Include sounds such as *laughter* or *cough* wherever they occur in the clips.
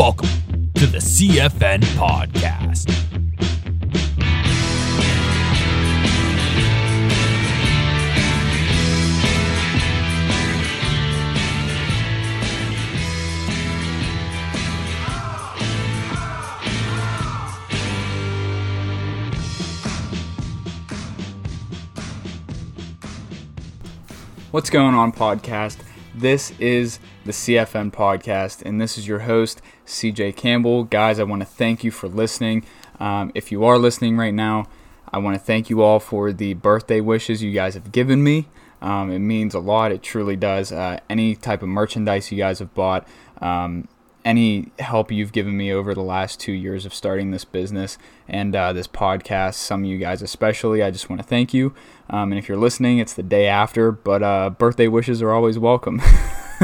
Welcome to the CFN Podcast. What's going on, podcast? This is the CFN podcast, and this is your host, CJ Campbell. Guys, I want to thank you for listening. Um, if you are listening right now, I want to thank you all for the birthday wishes you guys have given me. Um, it means a lot, it truly does. Uh, any type of merchandise you guys have bought, um, any help you've given me over the last two years of starting this business and uh, this podcast, some of you guys especially, I just want to thank you. Um, and if you're listening, it's the day after, but uh, birthday wishes are always welcome.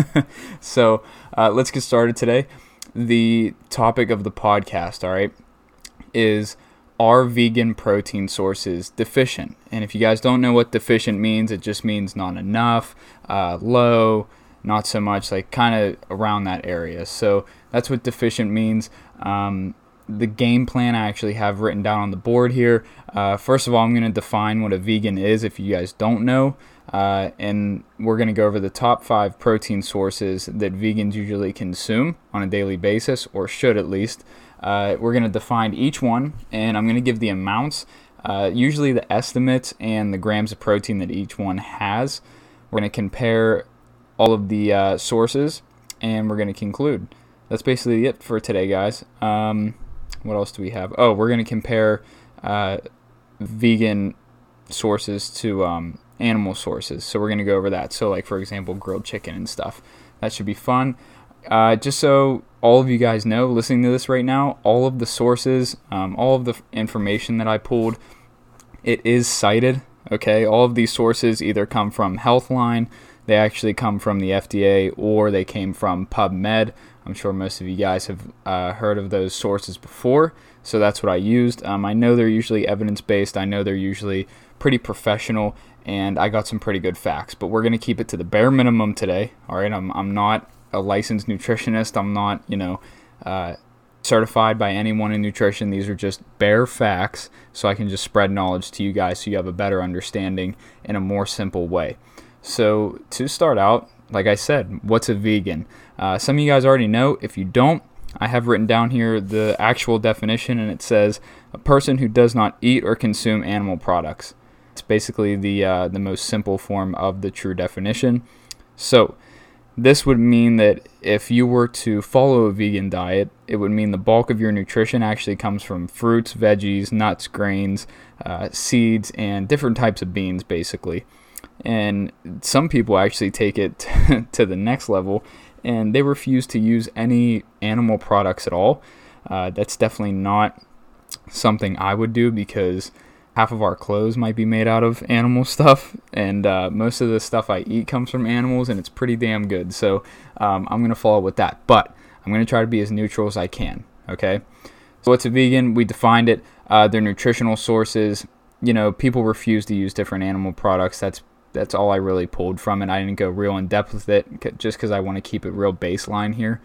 *laughs* so uh, let's get started today. The topic of the podcast, all right, is are vegan protein sources deficient? And if you guys don't know what deficient means, it just means not enough, uh, low, not so much, like kind of around that area. So that's what deficient means. Um, the game plan I actually have written down on the board here. Uh, first of all, I'm going to define what a vegan is if you guys don't know. Uh, and we're going to go over the top five protein sources that vegans usually consume on a daily basis, or should at least. Uh, we're going to define each one, and I'm going to give the amounts, uh, usually the estimates and the grams of protein that each one has. We're going to compare all of the uh, sources, and we're going to conclude. That's basically it for today, guys. Um, what else do we have? Oh, we're going to compare uh, vegan sources to um, animal sources. So we're going to go over that. So, like, for example, grilled chicken and stuff. That should be fun. Uh, just so all of you guys know, listening to this right now, all of the sources, um, all of the information that I pulled, it is cited. Okay, all of these sources either come from Healthline, they actually come from the FDA, or they came from PubMed. I'm sure most of you guys have uh, heard of those sources before, so that's what I used. Um, I know they're usually evidence based, I know they're usually pretty professional, and I got some pretty good facts, but we're going to keep it to the bare minimum today. All right, I'm, I'm not a licensed nutritionist, I'm not, you know, uh, certified by anyone in nutrition. These are just bare facts, so I can just spread knowledge to you guys so you have a better understanding in a more simple way. So, to start out, like I said, what's a vegan? Uh, some of you guys already know. If you don't, I have written down here the actual definition, and it says a person who does not eat or consume animal products. It's basically the uh, the most simple form of the true definition. So, this would mean that if you were to follow a vegan diet, it would mean the bulk of your nutrition actually comes from fruits, veggies, nuts, grains, uh, seeds, and different types of beans, basically. And some people actually take it *laughs* to the next level and they refuse to use any animal products at all. Uh, that's definitely not something I would do because half of our clothes might be made out of animal stuff, and uh, most of the stuff I eat comes from animals, and it's pretty damn good. So um, I'm gonna follow with that, but I'm gonna try to be as neutral as I can. Okay. So what's a vegan? We defined it. Uh, their nutritional sources. You know, people refuse to use different animal products. That's that's all I really pulled from it. I didn't go real in depth with it just because I want to keep it real baseline here.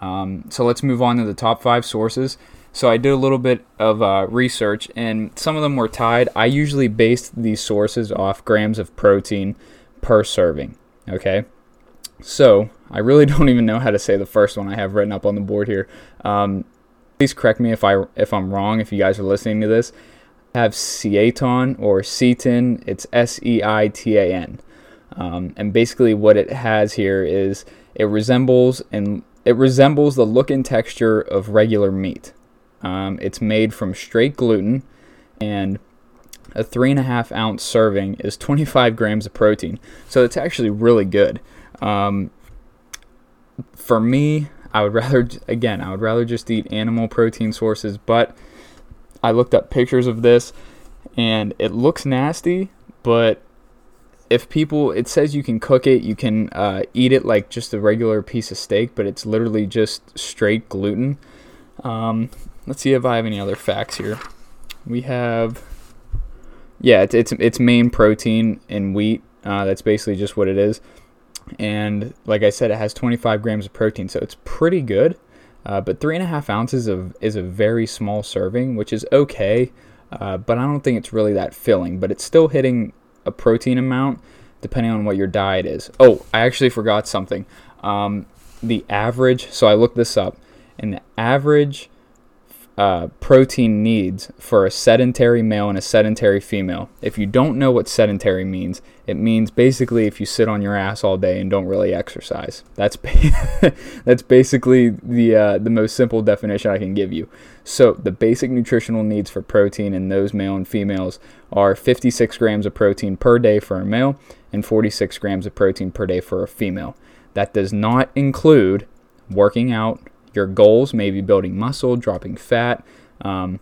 Um, so let's move on to the top five sources. So I did a little bit of uh, research, and some of them were tied. I usually based these sources off grams of protein per serving. Okay, so I really *laughs* don't even know how to say the first one I have written up on the board here. Um, please correct me if I if I'm wrong. If you guys are listening to this, have Seitan or Seitan. It's S E I T A N. Um, and basically, what it has here is it resembles and it resembles the look and texture of regular meat. Um, it's made from straight gluten, and a three and a half ounce serving is 25 grams of protein. So it's actually really good. Um, for me, I would *laughs* rather again, I would rather just eat animal protein sources, but I looked up pictures of this and it looks nasty, but if people, it says you can cook it, you can uh, eat it like just a regular piece of steak, but it's literally just straight gluten. Um, let's see if I have any other facts here. We have, yeah, it's it's, it's main protein in wheat. Uh, that's basically just what it is. And like I said, it has 25 grams of protein, so it's pretty good. Uh, but three and a half ounces of is a very small serving, which is okay. Uh, but I don't think it's really that filling. But it's still hitting a protein amount depending on what your diet is. Oh, I actually forgot something. Um, the average. So I looked this up, and the average uh, protein needs for a sedentary male and a sedentary female. If you don't know what sedentary means, it means basically if you sit on your ass all day and don't really exercise. That's *laughs* that's basically the uh, the most simple definition I can give you. So the basic nutritional needs for protein in those male and females are 56 grams of protein per day for a male and 46 grams of protein per day for a female. That does not include working out your goals, maybe building muscle, dropping fat, um,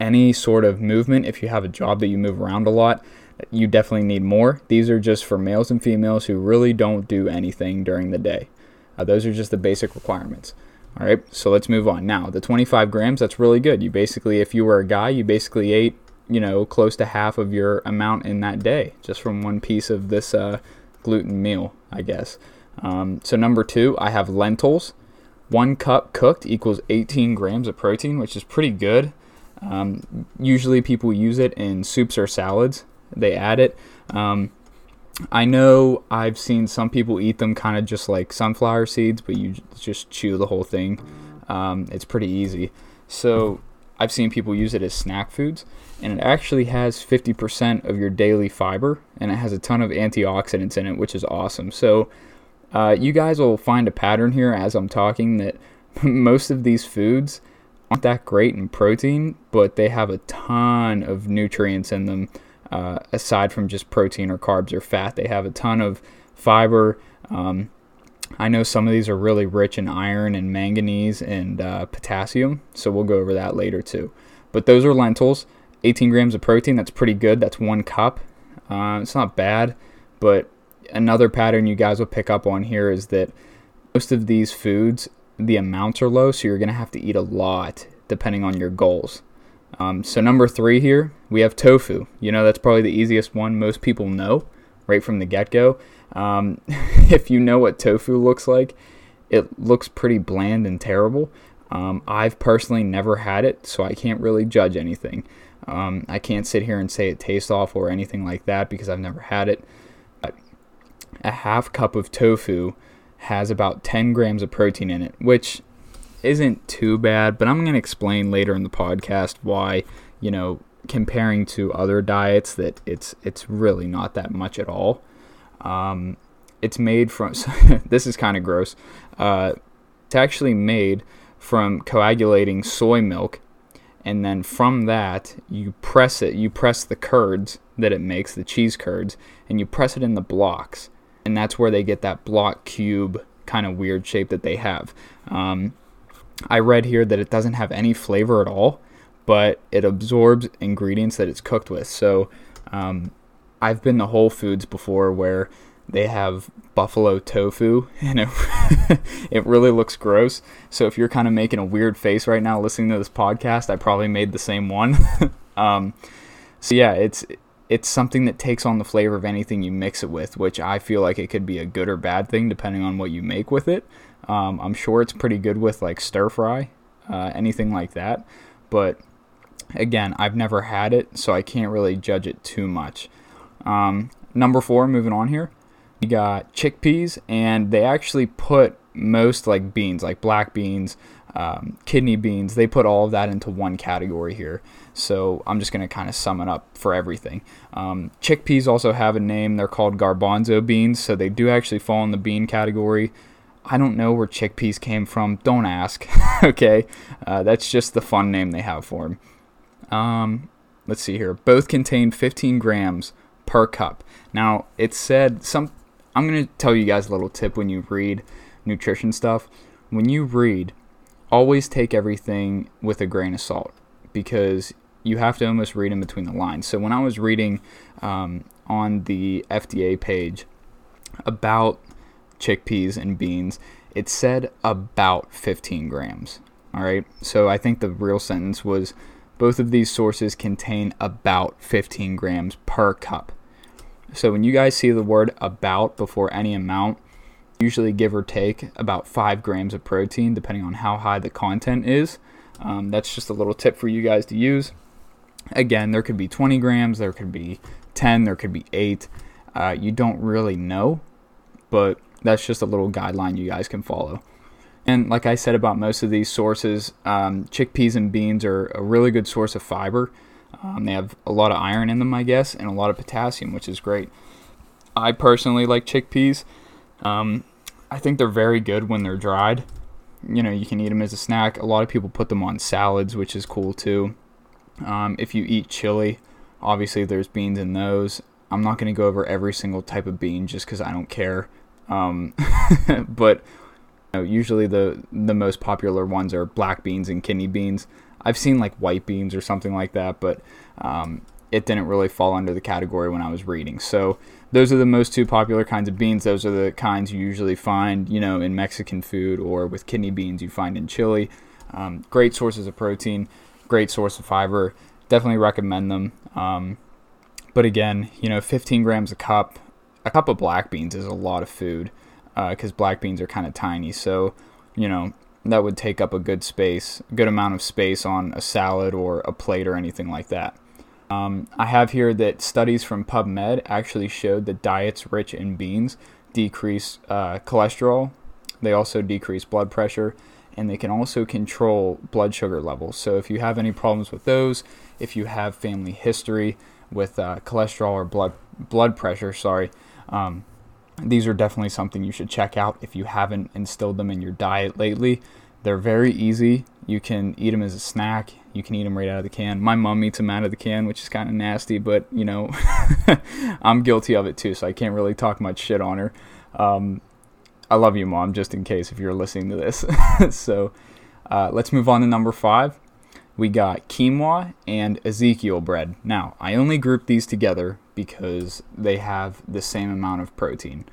any sort of movement. If you have a job that you move around a lot, you definitely need more. These are just for males and females who really don't do anything during the day. Uh, those are just the basic requirements. All right, so let's move on. Now, the 25 grams, that's really good. You basically, if you were a guy, you basically ate, you know, close to half of your amount in that day just from one piece of this uh, gluten meal, I guess. Um, so, number two, I have lentils. One cup cooked equals 18 grams of protein, which is pretty good. Um, usually people use it in soups or salads. They add it. Um, I know I've seen some people eat them kind of just like sunflower seeds, but you just chew the whole thing. Um, it's pretty easy. So I've seen people use it as snack foods, and it actually has 50% of your daily fiber, and it has a ton of antioxidants in it, which is awesome. So uh, you guys will find a pattern here as I'm talking that *laughs* most of these foods aren't that great in protein, but they have a ton of nutrients in them. Uh, aside from just protein or carbs or fat, they have a ton of fiber. Um, I know some of these are really rich in iron and manganese and uh, potassium, so we'll go over that later too. But those are lentils, 18 grams of protein. That's pretty good. That's one cup. Uh, it's not bad, but another pattern you guys will pick up on here is that most of these foods, the amounts are low, so you're going to have to eat a lot depending on your goals. Um, so, number three here, we have tofu. You know, that's probably the easiest one most people know right from the get go. Um, *laughs* if you know what tofu looks like, it looks pretty bland and terrible. Um, I've personally never had it, so I can't really judge anything. Um, I can't sit here and say it tastes awful or anything like that because I've never had it a half cup of tofu has about 10 grams of protein in it, which isn't too bad, but I'm going to explain later in the podcast why, you know, comparing to other diets that it's it's really not that much at all. Um, it's made from so *laughs* this is kind of gross. Uh, it's actually made from coagulating soy milk and then from that you press it you press the curds that it makes the cheese curds and you press it in the blocks and that's where they get that block cube kind of weird shape that they have. Um, I read here that it doesn't have any flavor at all, but it absorbs ingredients that it's cooked with. So um, I've been to Whole Foods before where they have buffalo tofu *laughs* and it, it really looks gross. So if you're kind of making a weird face right now listening to this podcast, I probably made the same one. *laughs* um, so yeah, it's it's something that takes on the flavor of anything you mix it with, which I feel like it could be a good or bad thing depending on what you make with it. Um, I'm sure it's pretty good with like stir fry, uh, anything like that. But again, I've never had it, so I can't really judge it too much. Um, number four, moving on here, we got chickpeas, and they actually put most like beans, like black beans, um, kidney beans, they put all of that into one category here. So I'm just going to kind of sum it up for everything. Um, chickpeas also have a name. They're called garbanzo beans, so they do actually fall in the bean category. I don't know where chickpeas came from. Don't ask. *laughs* okay, uh, that's just the fun name they have for them. Um, let's see here. Both contain 15 grams per cup. Now it said some. I'm going to tell you guys a little tip when you read nutrition stuff. When you read, always take everything with a grain of salt because you have to almost read in between the lines. So when I was reading um, on the FDA page about chickpeas and beans, it said about 15 grams. All right. So I think the real sentence was both of these sources contain about 15 grams per cup. So when you guys see the word about before any amount, usually give or take about five grams of protein, depending on how high the content is. Um, that's just a little tip for you guys to use. Again, there could be 20 grams, there could be 10, there could be 8. Uh, you don't really know, but that's just a little guideline you guys can follow. And like I said about most of these sources, um, chickpeas and beans are a really good source of fiber. Um, they have a lot of iron in them, I guess, and a lot of potassium, which is great. I personally like chickpeas. Um, I think they're very good when they're dried. You know, you can eat them as a snack. A lot of people put them on salads, which is cool too. Um, if you eat chili, obviously there's beans in those. I'm not going to go over every single type of bean just because I don't care. Um, *laughs* but you know, usually the the most popular ones are black beans and kidney beans. I've seen like white beans or something like that, but um, it didn't really fall under the category when I was reading. So those are the most two popular kinds of beans. Those are the kinds you usually find, you know, in Mexican food or with kidney beans you find in chili. Um, great sources of protein, great source of fiber. Definitely recommend them. Um, but again, you know, 15 grams a cup. A cup of black beans is a lot of food because uh, black beans are kind of tiny. So, you know, that would take up a good space, good amount of space on a salad or a plate or anything like that. Um, I have here that studies from PubMed actually showed that diets rich in beans decrease uh, cholesterol. They also decrease blood pressure, and they can also control blood sugar levels. So if you have any problems with those, if you have family history with uh, cholesterol or blood blood pressure, sorry, um, these are definitely something you should check out if you haven't instilled them in your diet lately. They're very easy. You can eat them as a snack. You can eat them right out of the can. My mom eats them out of the can, which is kind of nasty, but you know, *laughs* I'm guilty of it too, so I can't really talk much shit on her. Um, I love you, mom, just in case if you're listening to this. *laughs* so uh, let's move on to number five. We got quinoa and Ezekiel bread. Now, I only group these together because they have the same amount of protein,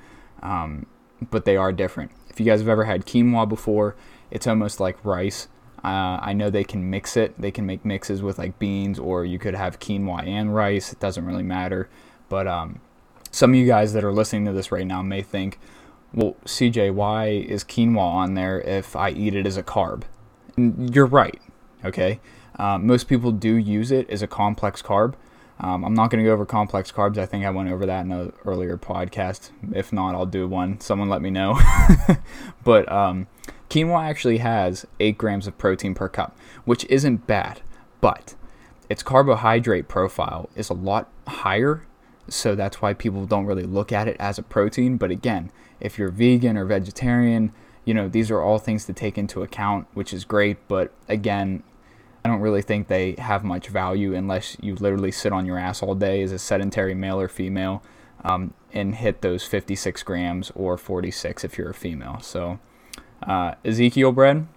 um, but they are different. If you guys have ever had quinoa before, it's almost like rice. Uh, I know they can mix it. They can make mixes with like beans, or you could have quinoa and rice. It doesn't really matter. But um, some of you guys that are listening to this right now may think, well, CJ, why is quinoa on there if I eat it as a carb? And you're right. Okay. Um, most people do use it as a complex carb. Um, I'm not going to go over complex carbs. I think I went over that in an earlier podcast. If not, I'll do one. Someone let me know. *laughs* but um, quinoa actually has 8 grams of protein per cup, which isn't bad. But its carbohydrate profile is a lot higher. So that's why people don't really look at it as a protein. But again, if you're vegan or vegetarian, you know, these are all things to take into account, which is great. But again, I don't really think they have much value unless you literally sit on your ass all day as a sedentary male or female um, and hit those 56 grams or 46 if you're a female. So, uh, Ezekiel bread,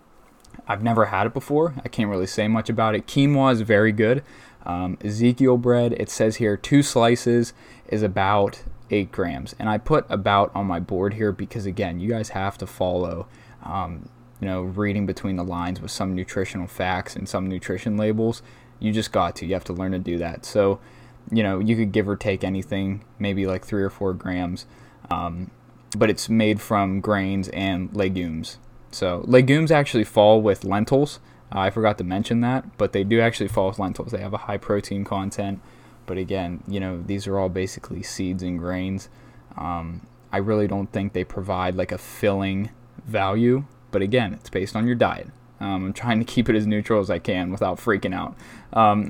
I've never had it before. I can't really say much about it. Quinoa is very good. Um, Ezekiel bread, it says here two slices is about eight grams. And I put about on my board here because, again, you guys have to follow. Um, you know, reading between the lines with some nutritional facts and some nutrition labels. You just got to. You have to learn to do that. So, you know, you could give or take anything, maybe like three or four grams, um, but it's made from grains and legumes. So, legumes actually fall with lentils. Uh, I forgot to mention that, but they do actually fall with lentils. They have a high protein content, but again, you know, these are all basically seeds and grains. Um, I really don't think they provide like a filling value but again, it's based on your diet. Um, I'm trying to keep it as neutral as I can without freaking out. Um,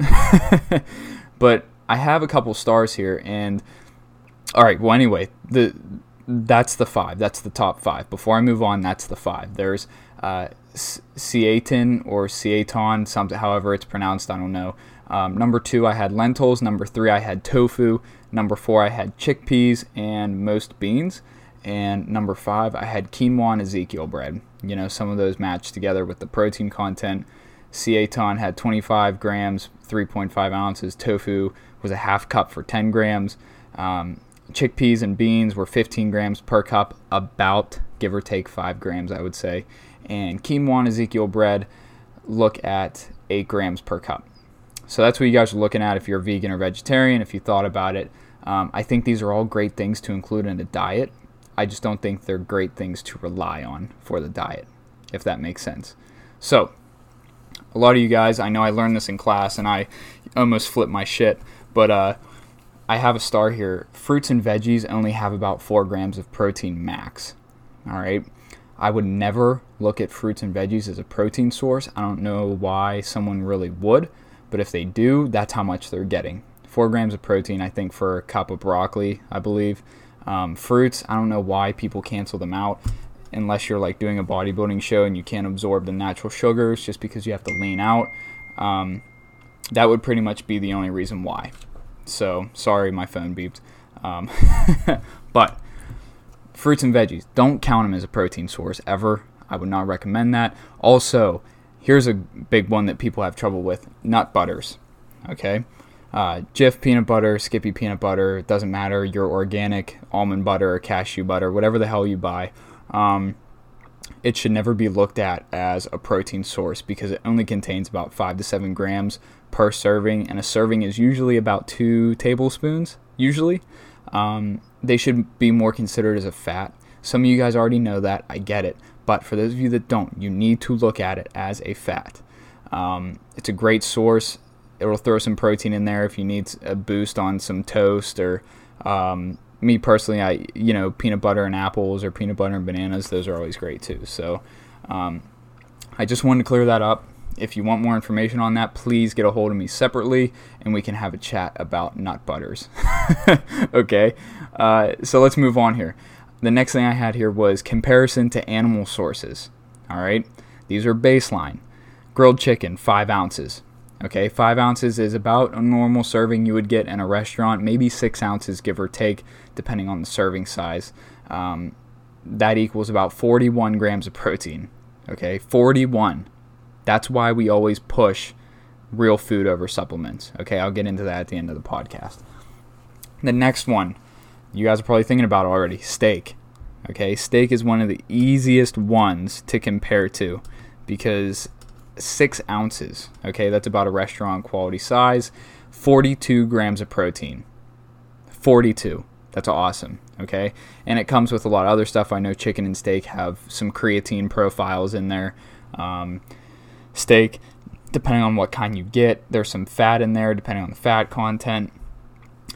*laughs* but I have a couple stars here, and all right. Well, anyway, the that's the five. That's the top five. Before I move on, that's the five. There's uh, or Seitan, something, however it's pronounced. I don't know. Um, number two, I had lentils. Number three, I had tofu. Number four, I had chickpeas and most beans. And number five, I had quinoa and Ezekiel bread. You know, some of those matched together with the protein content. Seitan had 25 grams, 3.5 ounces. Tofu was a half cup for 10 grams. Um, chickpeas and beans were 15 grams per cup, about give or take 5 grams, I would say. And quinoa and Ezekiel bread look at 8 grams per cup. So that's what you guys are looking at if you're vegan or vegetarian, if you thought about it. Um, I think these are all great things to include in a diet I just don't think they're great things to rely on for the diet, if that makes sense. So, a lot of you guys, I know I learned this in class and I almost flipped my shit, but uh, I have a star here. Fruits and veggies only have about four grams of protein max. All right. I would never look at fruits and veggies as a protein source. I don't know why someone really would, but if they do, that's how much they're getting. Four grams of protein, I think, for a cup of broccoli, I believe. Um, fruits, I don't know why people cancel them out unless you're like doing a bodybuilding show and you can't absorb the natural sugars just because you have to lean out. Um, that would pretty much be the only reason why. So sorry, my phone beeped. Um, *laughs* but fruits and veggies, don't count them as a protein source ever. I would not recommend that. Also, here's a big one that people have trouble with nut butters. Okay. Uh, Jif peanut butter, Skippy peanut butter, it doesn't matter. Your organic almond butter or cashew butter, whatever the hell you buy. Um, it should never be looked at as a protein source because it only contains about five to seven grams per serving, and a serving is usually about two tablespoons. Usually, um, they should be more considered as a fat. Some of you guys already know that. I get it, but for those of you that don't, you need to look at it as a fat. Um, it's a great source. It'll throw some protein in there if you need a boost on some toast or um, me personally, I you know peanut butter and apples or peanut butter and bananas. Those are always great too. So um, I just wanted to clear that up. If you want more information on that, please get a hold of me separately, and we can have a chat about nut butters. *laughs* okay, uh, so let's move on here. The next thing I had here was comparison to animal sources. All right, these are baseline. Grilled chicken, five ounces. Okay, five ounces is about a normal serving you would get in a restaurant, maybe six ounces, give or take, depending on the serving size. Um, that equals about 41 grams of protein. Okay, 41. That's why we always push real food over supplements. Okay, I'll get into that at the end of the podcast. The next one, you guys are probably thinking about already steak. Okay, steak is one of the easiest ones to compare to because six ounces. Okay, that's about a restaurant quality size. 42 grams of protein. 42. That's awesome. Okay, and it comes with a lot of other stuff. I know chicken and steak have some creatine profiles in there. Um, steak, depending on what kind you get, there's some fat in there, depending on the fat content,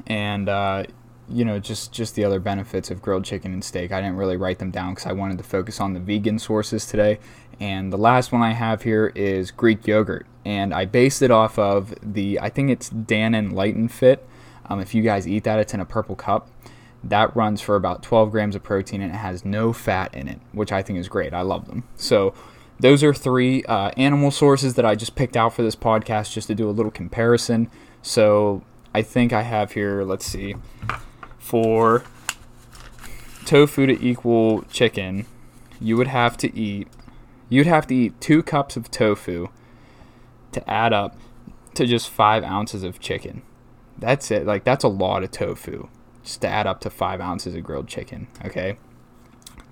and uh, you know just just the other benefits of grilled chicken and steak. I didn't really write them down because I wanted to focus on the vegan sources today. And the last one I have here is Greek yogurt, and I based it off of the I think it's Dannon Light Fit. Um, if you guys eat that, it's in a purple cup. That runs for about 12 grams of protein and it has no fat in it, which I think is great. I love them. So those are three uh, animal sources that I just picked out for this podcast just to do a little comparison. So I think I have here, let's see, for tofu to equal chicken, you would have to eat you'd have to eat two cups of tofu to add up to just five ounces of chicken. That's it. Like that's a lot of tofu just to add up to five ounces of grilled chicken. Okay,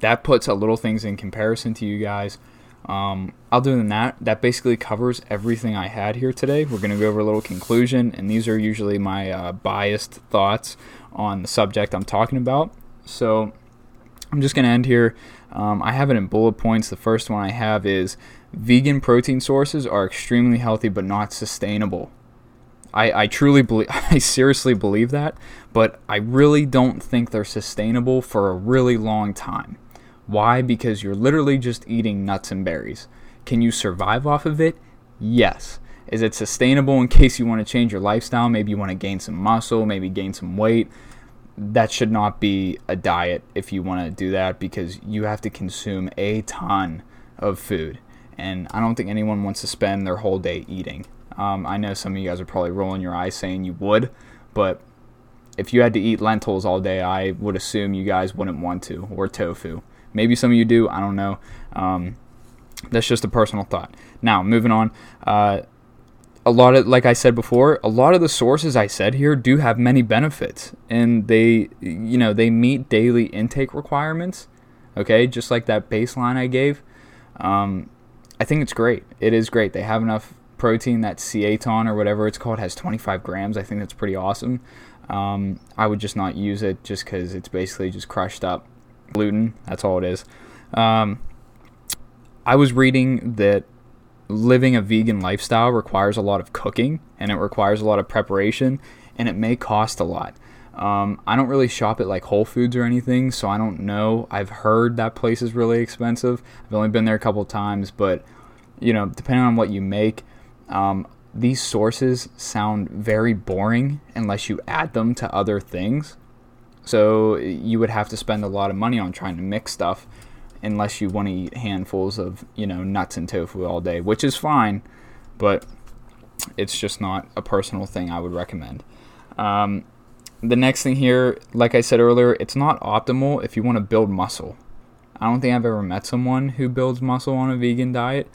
that puts a little things in comparison to you guys. Um, other than that, that basically covers everything I had here today. We're going to go over a little conclusion, and these are usually my uh, biased thoughts on the subject I'm talking about. So I'm just going to end here. Um, I have it in bullet points. The first one I have is vegan protein sources are extremely healthy but not sustainable. I, I truly believe, *laughs* I seriously believe that, but I really don't think they're sustainable for a really long time. Why? Because you're literally just eating nuts and berries. Can you survive off of it? Yes. Is it sustainable in case you want to change your lifestyle? Maybe you want to gain some muscle, maybe gain some weight. That should not be a diet if you want to do that because you have to consume a ton of food. And I don't think anyone wants to spend their whole day eating. Um, I know some of you guys are probably rolling your eyes saying you would, but if you had to eat lentils all day, I would assume you guys wouldn't want to, or tofu. Maybe some of you do. I don't know. Um, that's just a personal thought. Now, moving on. Uh, a lot of, like I said before, a lot of the sources I said here do have many benefits, and they, you know, they meet daily intake requirements. Okay, just like that baseline I gave. Um, I think it's great. It is great. They have enough protein. That Seitan or whatever it's called has 25 grams. I think that's pretty awesome. Um, I would just not use it just because it's basically just crushed up gluten. That's all it is. Um, I was reading that living a vegan lifestyle requires a lot of cooking and it requires a lot of preparation and it may cost a lot. Um, I don't really shop at like Whole Foods or anything, so I don't know. I've heard that place is really expensive. I've only been there a couple times, but you know, depending on what you make, um, these sources sound very boring unless you add them to other things. So you would have to spend a lot of money on trying to mix stuff unless you want to eat handfuls of, you know, nuts and tofu all day, which is fine, but it's just not a personal thing I would recommend. Um, the next thing here, like I said earlier, it's not optimal if you want to build muscle. I don't think I've ever met someone who builds muscle on a vegan diet.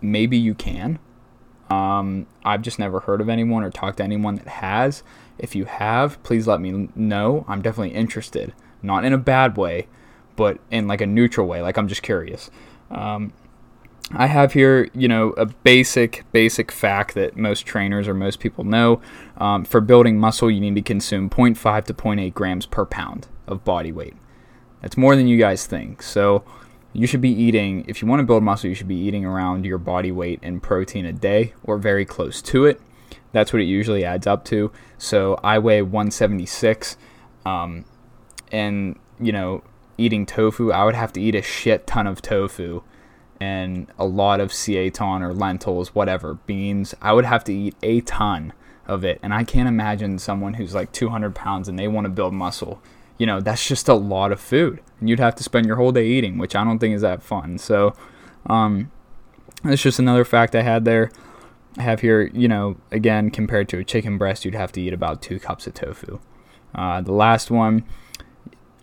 Maybe you can. Um, I've just never heard of anyone or talked to anyone that has. If you have, please let me know. I'm definitely interested. Not in a bad way, but in like a neutral way. Like I'm just curious. Um, I have here, you know, a basic, basic fact that most trainers or most people know. Um, for building muscle, you need to consume 0.5 to 0.8 grams per pound of body weight. That's more than you guys think. So, you should be eating, if you want to build muscle, you should be eating around your body weight in protein a day or very close to it. That's what it usually adds up to. So, I weigh 176. Um, and, you know, eating tofu, I would have to eat a shit ton of tofu and a lot of seitan or lentils, whatever, beans. I would have to eat a ton of it. And I can't imagine someone who's like 200 pounds and they want to build muscle. You know, that's just a lot of food. And you'd have to spend your whole day eating, which I don't think is that fun. So, um, that's just another fact I had there. I have here, you know, again, compared to a chicken breast, you'd have to eat about two cups of tofu. Uh, the last one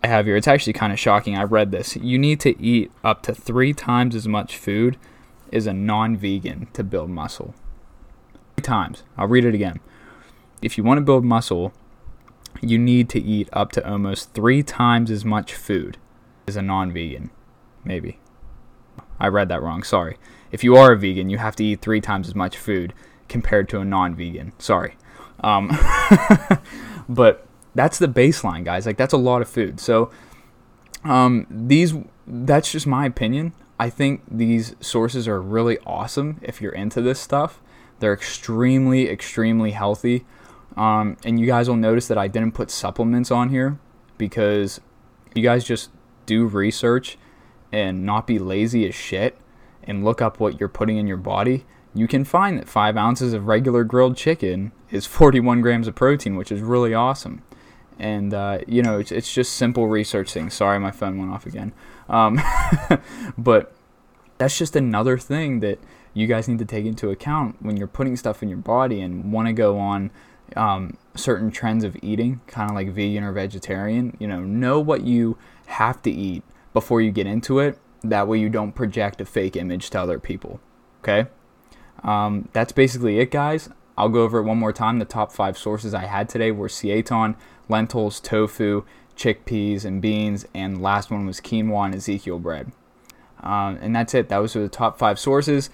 I have here, it's actually kind of shocking. I read this. You need to eat up to three times as much food as a non vegan to build muscle. Three times. I'll read it again. If you want to build muscle, you need to eat up to almost three times as much food as a non vegan. Maybe. I read that wrong. Sorry. If you are a vegan, you have to eat three times as much food compared to a non vegan. Sorry. Um, *laughs* but that's the baseline, guys. Like that's a lot of food. So um, these that's just my opinion. I think these sources are really awesome if you're into this stuff. They're extremely, extremely healthy. Um, and you guys will notice that I didn't put supplements on here because you guys just do research and not be lazy as shit and look up what you're putting in your body. You can find that five ounces of regular grilled chicken is 41 grams of protein, which is really awesome and uh, you know it's, it's just simple research things sorry my phone went off again. Um, *laughs* but that's just another thing that you guys need to take into account when you're putting stuff in your body and want to go on um, certain trends of eating kind of like vegan or vegetarian. You know know what you have to eat before you get into it. That way you don't project a fake image to other people okay? Um, that's basically it guys. I'll go over it one more time. The top five sources I had today were seitan, lentils, tofu, chickpeas, and beans, and last one was quinoa and Ezekiel bread. Um, and that's it. Those are the top five sources.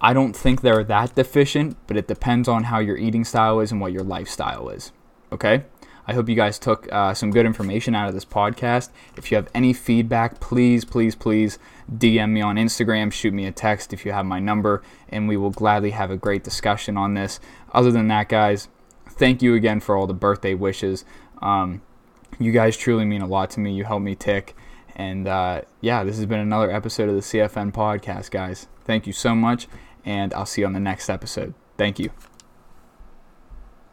I don't think they're that deficient, but it depends on how your eating style is and what your lifestyle is. Okay? I hope you guys took uh, some good information out of this podcast. If you have any feedback, please, please, please DM me on Instagram, shoot me a text if you have my number, and we will gladly have a great discussion on this. Other than that, guys, thank you again for all the birthday wishes. Um, you guys truly mean a lot to me. You help me tick. And uh, yeah, this has been another episode of the CFN podcast, guys. Thank you so much, and I'll see you on the next episode. Thank you.